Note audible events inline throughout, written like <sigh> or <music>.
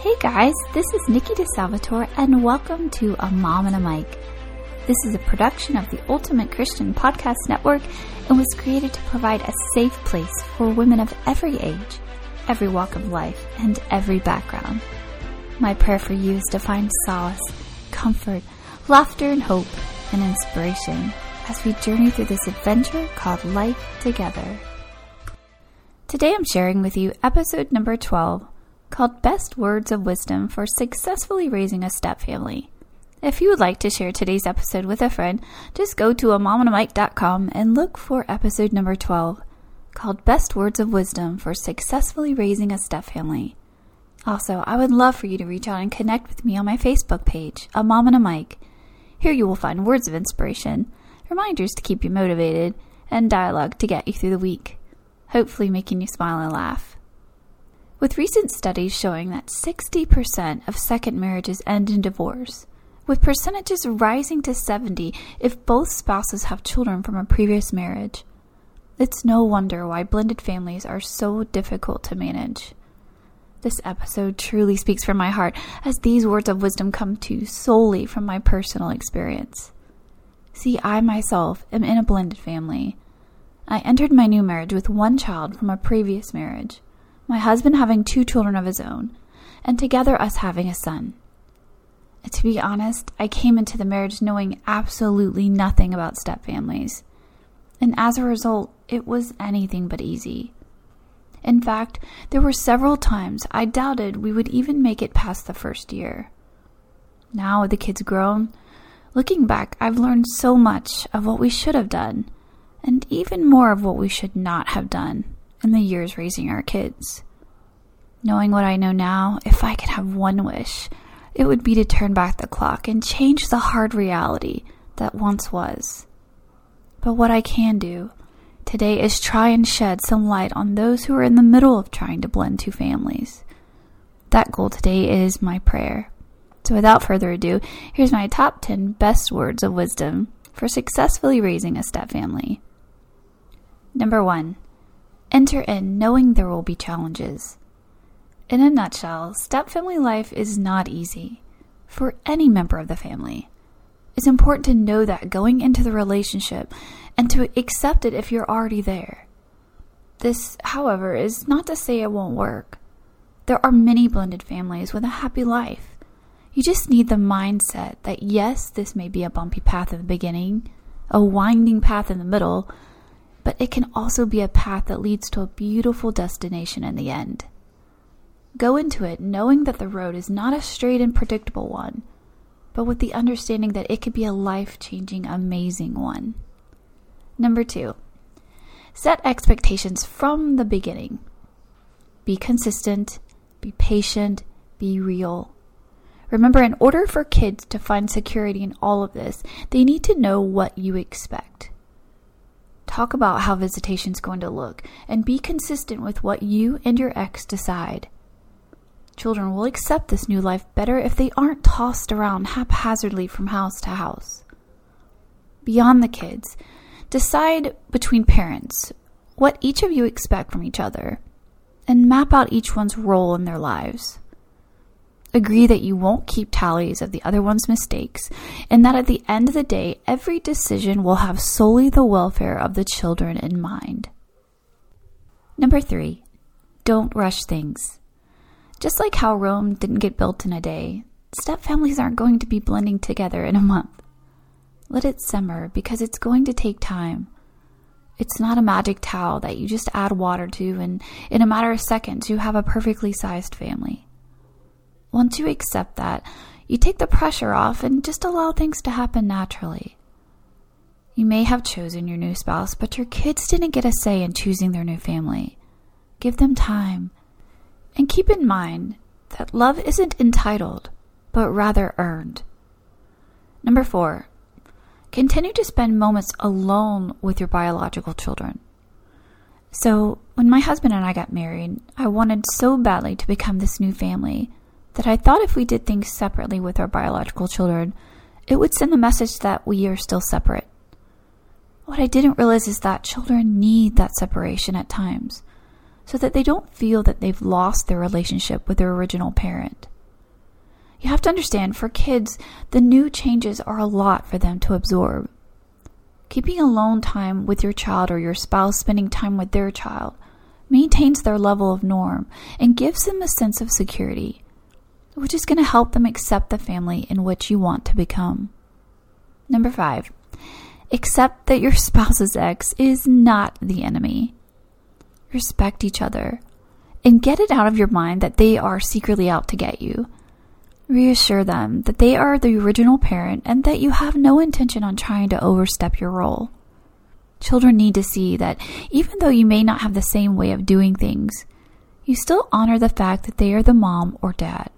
Hey guys, this is Nikki DeSalvatore and welcome to A Mom and a Mic. This is a production of the Ultimate Christian Podcast Network and was created to provide a safe place for women of every age, every walk of life, and every background. My prayer for you is to find solace, comfort, laughter, and hope, and inspiration as we journey through this adventure called life together. Today I'm sharing with you episode number 12 called Best Words of Wisdom for Successfully Raising a Step Family. If you would like to share today's episode with a friend, just go to amomandamic.com and look for episode number 12 called Best Words of Wisdom for Successfully Raising a Step Family. Also, I would love for you to reach out and connect with me on my Facebook page, A Mom and a Mic. Here you will find words of inspiration, reminders to keep you motivated, and dialogue to get you through the week, hopefully making you smile and laugh. With recent studies showing that 60% of second marriages end in divorce, with percentages rising to 70 if both spouses have children from a previous marriage. It's no wonder why blended families are so difficult to manage. This episode truly speaks from my heart as these words of wisdom come to you solely from my personal experience. See, I myself am in a blended family. I entered my new marriage with one child from a previous marriage my husband having two children of his own, and together us having a son. To be honest, I came into the marriage knowing absolutely nothing about step families, and as a result, it was anything but easy. In fact, there were several times I doubted we would even make it past the first year. Now, with the kids grown, looking back, I've learned so much of what we should have done, and even more of what we should not have done in the years raising our kids. Knowing what I know now, if I could have one wish, it would be to turn back the clock and change the hard reality that once was. But what I can do today is try and shed some light on those who are in the middle of trying to blend two families. That goal today is my prayer. So without further ado, here's my top 10 best words of wisdom for successfully raising a step family. Number one, Enter in knowing there will be challenges. In a nutshell, step family life is not easy for any member of the family. It's important to know that going into the relationship and to accept it if you're already there. This, however, is not to say it won't work. There are many blended families with a happy life. You just need the mindset that yes, this may be a bumpy path in the beginning, a winding path in the middle, but it can also be a path that leads to a beautiful destination in the end. Go into it knowing that the road is not a straight and predictable one, but with the understanding that it could be a life changing, amazing one. Number two, set expectations from the beginning. Be consistent, be patient, be real. Remember, in order for kids to find security in all of this, they need to know what you expect. Talk about how visitation is going to look and be consistent with what you and your ex decide. Children will accept this new life better if they aren't tossed around haphazardly from house to house. Beyond the kids, decide between parents what each of you expect from each other and map out each one's role in their lives. Agree that you won't keep tallies of the other one's mistakes, and that at the end of the day, every decision will have solely the welfare of the children in mind. Number three, don't rush things. Just like how Rome didn't get built in a day, step families aren't going to be blending together in a month. Let it simmer because it's going to take time. It's not a magic towel that you just add water to, and in a matter of seconds, you have a perfectly sized family. Once you accept that, you take the pressure off and just allow things to happen naturally. You may have chosen your new spouse, but your kids didn't get a say in choosing their new family. Give them time. And keep in mind that love isn't entitled, but rather earned. Number four, continue to spend moments alone with your biological children. So, when my husband and I got married, I wanted so badly to become this new family that I thought if we did things separately with our biological children, it would send the message that we are still separate. What I didn't realize is that children need that separation at times so that they don't feel that they've lost their relationship with their original parent. You have to understand for kids, the new changes are a lot for them to absorb. Keeping alone time with your child or your spouse spending time with their child maintains their level of norm and gives them a sense of security, which is going to help them accept the family in which you want to become. Number five, accept that your spouse's ex is not the enemy. Respect each other and get it out of your mind that they are secretly out to get you. Reassure them that they are the original parent and that you have no intention on trying to overstep your role. Children need to see that even though you may not have the same way of doing things, you still honor the fact that they are the mom or dad.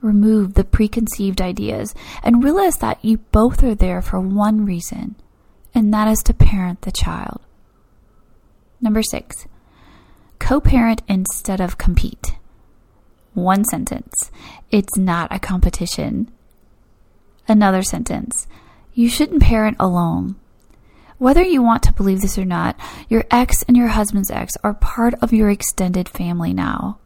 Remove the preconceived ideas and realize that you both are there for one reason, and that is to parent the child. Number six, co parent instead of compete. One sentence, it's not a competition. Another sentence, you shouldn't parent alone. Whether you want to believe this or not, your ex and your husband's ex are part of your extended family now.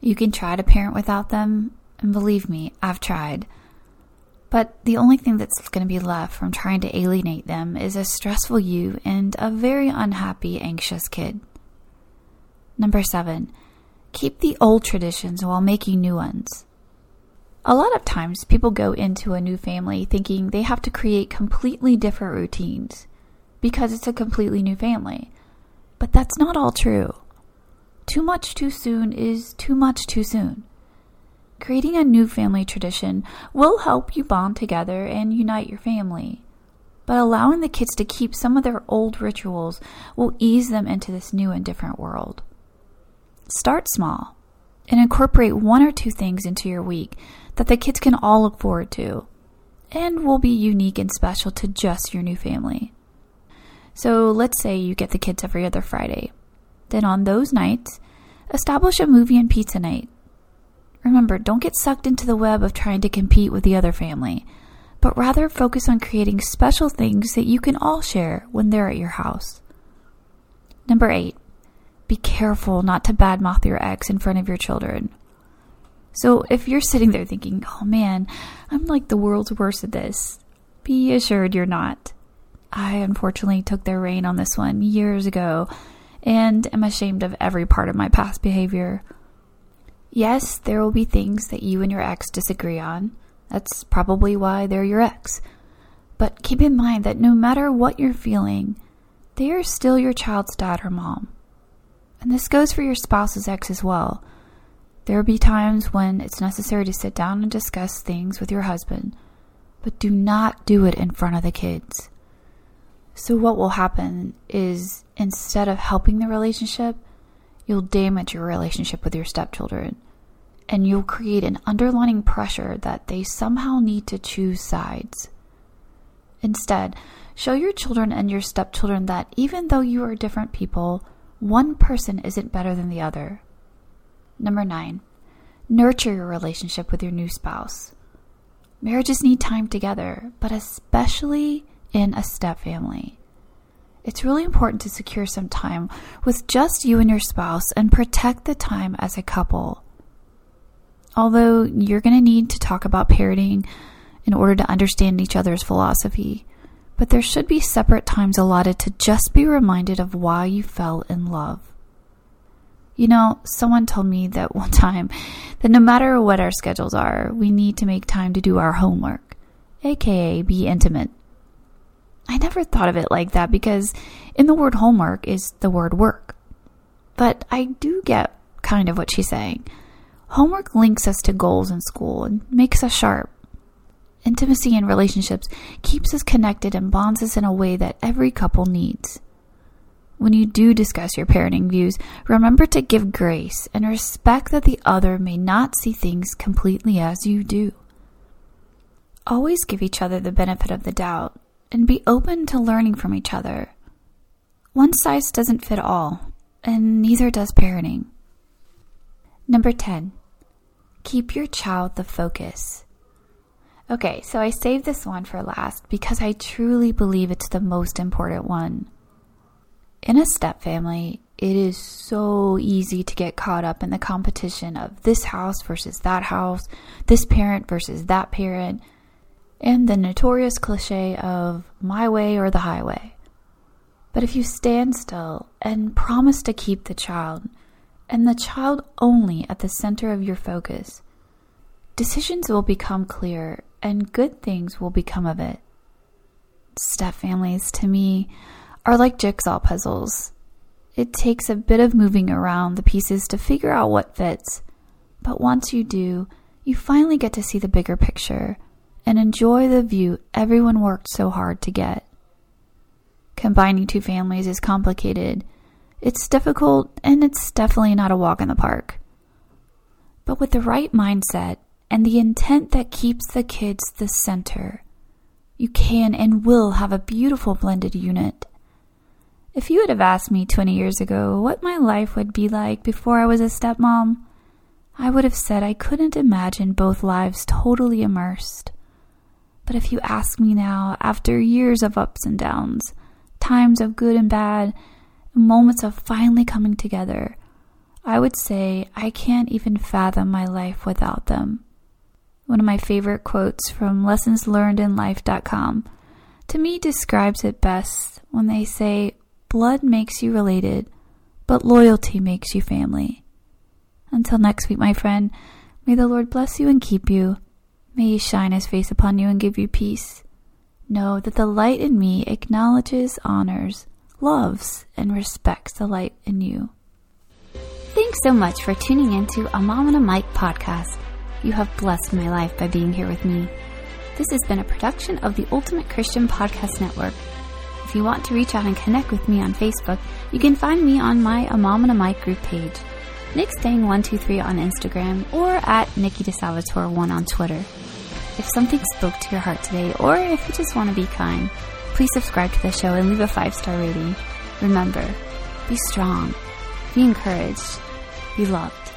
You can try to parent without them, and believe me, I've tried. But the only thing that's going to be left from trying to alienate them is a stressful you and a very unhappy, anxious kid. Number seven, keep the old traditions while making new ones. A lot of times, people go into a new family thinking they have to create completely different routines because it's a completely new family. But that's not all true. Too much too soon is too much too soon. Creating a new family tradition will help you bond together and unite your family. But allowing the kids to keep some of their old rituals will ease them into this new and different world. Start small and incorporate one or two things into your week that the kids can all look forward to and will be unique and special to just your new family. So let's say you get the kids every other Friday. Then on those nights, establish a movie and pizza night. Remember, don't get sucked into the web of trying to compete with the other family, but rather focus on creating special things that you can all share when they're at your house. Number eight, be careful not to badmouth your ex in front of your children. So if you're sitting there thinking, oh man, I'm like the world's worst at this, be assured you're not. I unfortunately took their reign on this one years ago and am ashamed of every part of my past behavior. Yes, there will be things that you and your ex disagree on. That's probably why they're your ex. But keep in mind that no matter what you're feeling, they are still your child's dad or mom. And this goes for your spouse's ex as well. There will be times when it's necessary to sit down and discuss things with your husband, but do not do it in front of the kids. So, what will happen is instead of helping the relationship, you'll damage your relationship with your stepchildren. And you'll create an underlining pressure that they somehow need to choose sides. Instead, show your children and your stepchildren that even though you are different people, one person isn't better than the other. Number nine, nurture your relationship with your new spouse. Marriages need time together, but especially in a step family. It's really important to secure some time with just you and your spouse and protect the time as a couple. Although you're going to need to talk about parenting in order to understand each other's philosophy, but there should be separate times allotted to just be reminded of why you fell in love. You know, someone told me that <laughs> one time that no matter what our schedules are, we need to make time to do our homework, aka be intimate. I never thought of it like that because in the word homework is the word work. But I do get kind of what she's saying. Homework links us to goals in school and makes us sharp. Intimacy in relationships keeps us connected and bonds us in a way that every couple needs. When you do discuss your parenting views, remember to give grace and respect that the other may not see things completely as you do. Always give each other the benefit of the doubt and be open to learning from each other. One size doesn't fit all, and neither does parenting. Number 10, keep your child the focus. Okay, so I saved this one for last because I truly believe it's the most important one. In a step family, it is so easy to get caught up in the competition of this house versus that house, this parent versus that parent, and the notorious cliche of my way or the highway. But if you stand still and promise to keep the child, and the child only at the center of your focus, decisions will become clear and good things will become of it. Step families, to me, are like jigsaw puzzles. It takes a bit of moving around the pieces to figure out what fits, but once you do, you finally get to see the bigger picture and enjoy the view everyone worked so hard to get. Combining two families is complicated. It's difficult, and it's definitely not a walk in the park. But with the right mindset and the intent that keeps the kids the center, you can and will have a beautiful blended unit. If you would have asked me 20 years ago what my life would be like before I was a stepmom, I would have said I couldn't imagine both lives totally immersed. But if you ask me now, after years of ups and downs, times of good and bad, moments of finally coming together, I would say I can't even fathom my life without them. One of my favorite quotes from lessonslearnedinlife.com to me describes it best when they say, Blood makes you related, but loyalty makes you family. Until next week, my friend, may the Lord bless you and keep you. May he shine his face upon you and give you peace. Know that the light in me acknowledges, honors, loves, and respects the light in you. Thanks so much for tuning in to a Mom and a Mic podcast. You have blessed my life by being here with me. This has been a production of the Ultimate Christian Podcast Network. If you want to reach out and connect with me on Facebook, you can find me on my A Mom and a Mic group page, NickStang123 on Instagram, or at Nikki DeSalvatore1 on Twitter. If something spoke to your heart today, or if you just want to be kind, please subscribe to the show and leave a five star rating. Remember, be strong, be encouraged, be loved.